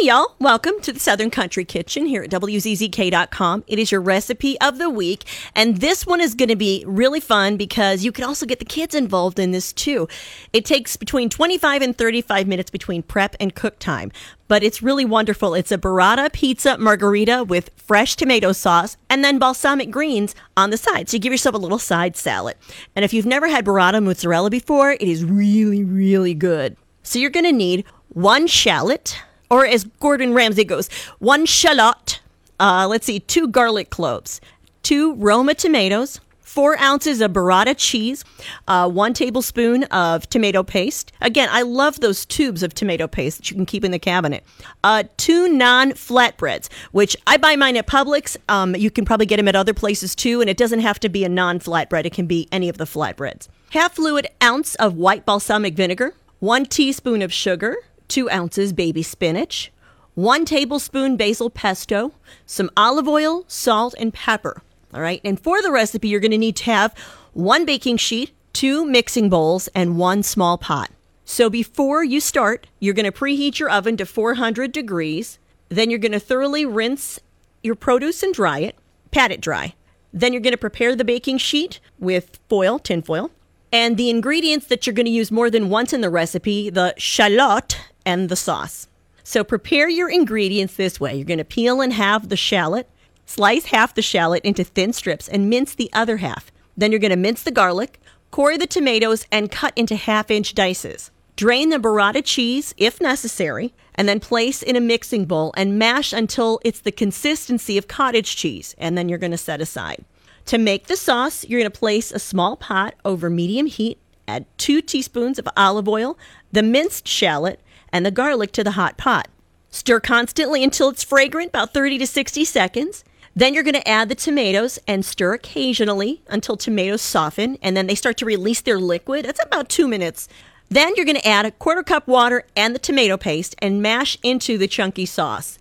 Hey, y'all. Welcome to the Southern Country Kitchen here at WZZK.com. It is your recipe of the week. And this one is going to be really fun because you can also get the kids involved in this too. It takes between 25 and 35 minutes between prep and cook time. But it's really wonderful. It's a burrata pizza margherita with fresh tomato sauce and then balsamic greens on the side. So you give yourself a little side salad. And if you've never had burrata mozzarella before, it is really, really good. So you're going to need one shallot or as Gordon Ramsay goes, one shallot. Uh, let's see, two garlic cloves, two Roma tomatoes, four ounces of burrata cheese, uh, one tablespoon of tomato paste. Again, I love those tubes of tomato paste that you can keep in the cabinet. Uh, two naan flatbreads, which I buy mine at Publix. Um, you can probably get them at other places too, and it doesn't have to be a naan flatbread, it can be any of the flatbreads. Half fluid ounce of white balsamic vinegar, one teaspoon of sugar, two ounces baby spinach, one tablespoon basil pesto, some olive oil, salt, and pepper. All right. And for the recipe, you're going to need to have one baking sheet, two mixing bowls, and one small pot. So before you start, you're going to preheat your oven to 400 degrees. Then you're going to thoroughly rinse your produce and dry it, pat it dry. Then you're going to prepare the baking sheet with foil, tin foil. And the ingredients that you're going to use more than once in the recipe, the shallot and the sauce. So prepare your ingredients this way. You're going to peel and halve the shallot, slice half the shallot into thin strips, and mince the other half. Then you're going to mince the garlic, core the tomatoes, and cut into half inch dices. Drain the burrata cheese if necessary, and then place in a mixing bowl and mash until it's the consistency of cottage cheese, and then you're going to set aside. To make the sauce, you're going to place a small pot over medium heat, add two teaspoons of olive oil, the minced shallot, and the garlic to the hot pot. Stir constantly until it's fragrant, about 30 to 60 seconds. Then you're going to add the tomatoes and stir occasionally until tomatoes soften and then they start to release their liquid. That's about two minutes. Then you're going to add a quarter cup water and the tomato paste and mash into the chunky sauce.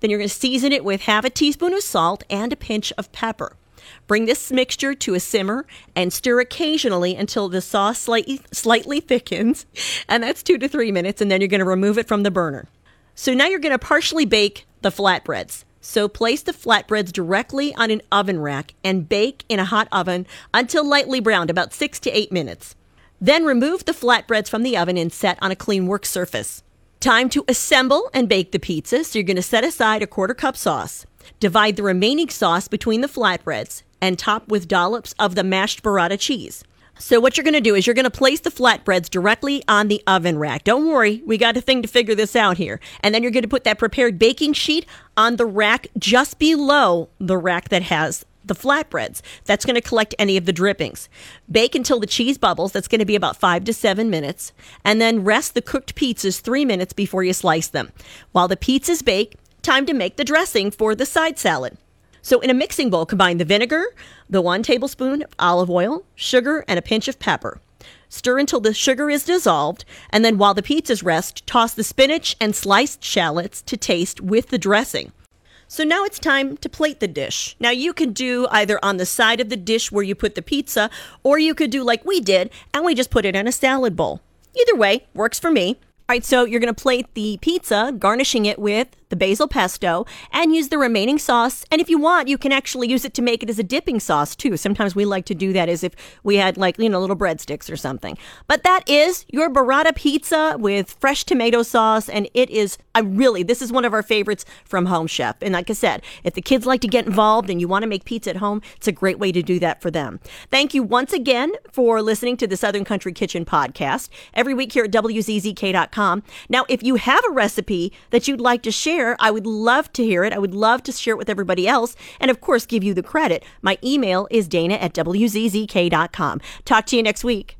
Then you're going to season it with half a teaspoon of salt and a pinch of pepper. Bring this mixture to a simmer and stir occasionally until the sauce slightly, slightly thickens, and that's two to three minutes, and then you're going to remove it from the burner. So now you're going to partially bake the flatbreads. So place the flatbreads directly on an oven rack and bake in a hot oven until lightly browned, about six to eight minutes. Then remove the flatbreads from the oven and set on a clean work surface. Time to assemble and bake the pizza. So you're going to set aside a quarter cup sauce. Divide the remaining sauce between the flatbreads and top with dollops of the mashed burrata cheese. So what you're going to do is you're going to place the flatbreads directly on the oven rack. Don't worry, we got a thing to figure this out here. And then you're going to put that prepared baking sheet on the rack just below the rack that has the flatbreads. That's going to collect any of the drippings. Bake until the cheese bubbles. That's going to be about five to seven minutes. And then rest the cooked pizzas three minutes before you slice them. While the pizzas bake, time to make the dressing for the side salad. So, in a mixing bowl, combine the vinegar, the one tablespoon of olive oil, sugar, and a pinch of pepper. Stir until the sugar is dissolved, and then while the pizzas rest, toss the spinach and sliced shallots to taste with the dressing. So now it's time to plate the dish. Now you can do either on the side of the dish where you put the pizza, or you could do like we did, and we just put it in a salad bowl. Either way, works for me. All right, so you're to plate the pizza, garnishing it with the basil pesto, and use the remaining sauce. And if you want, you can actually use it to make it as a dipping sauce too. Sometimes we like to do that as if we had like, you know, little breadsticks or something. But that is your burrata pizza with fresh tomato sauce. And it is, I really, this is one of our favorites from Home Chef. And like I said, if the kids like to get involved and you want to make pizza at home, it's a great way to do that for them. Thank you once again for listening to the Southern Country Kitchen podcast every week here at WZZK.com. Now, if you have a recipe that you'd like to share, I would love to hear it. I would love to share it with everybody else. And of course, give you the credit. My email is dana at wzzk.com. Talk to you next week.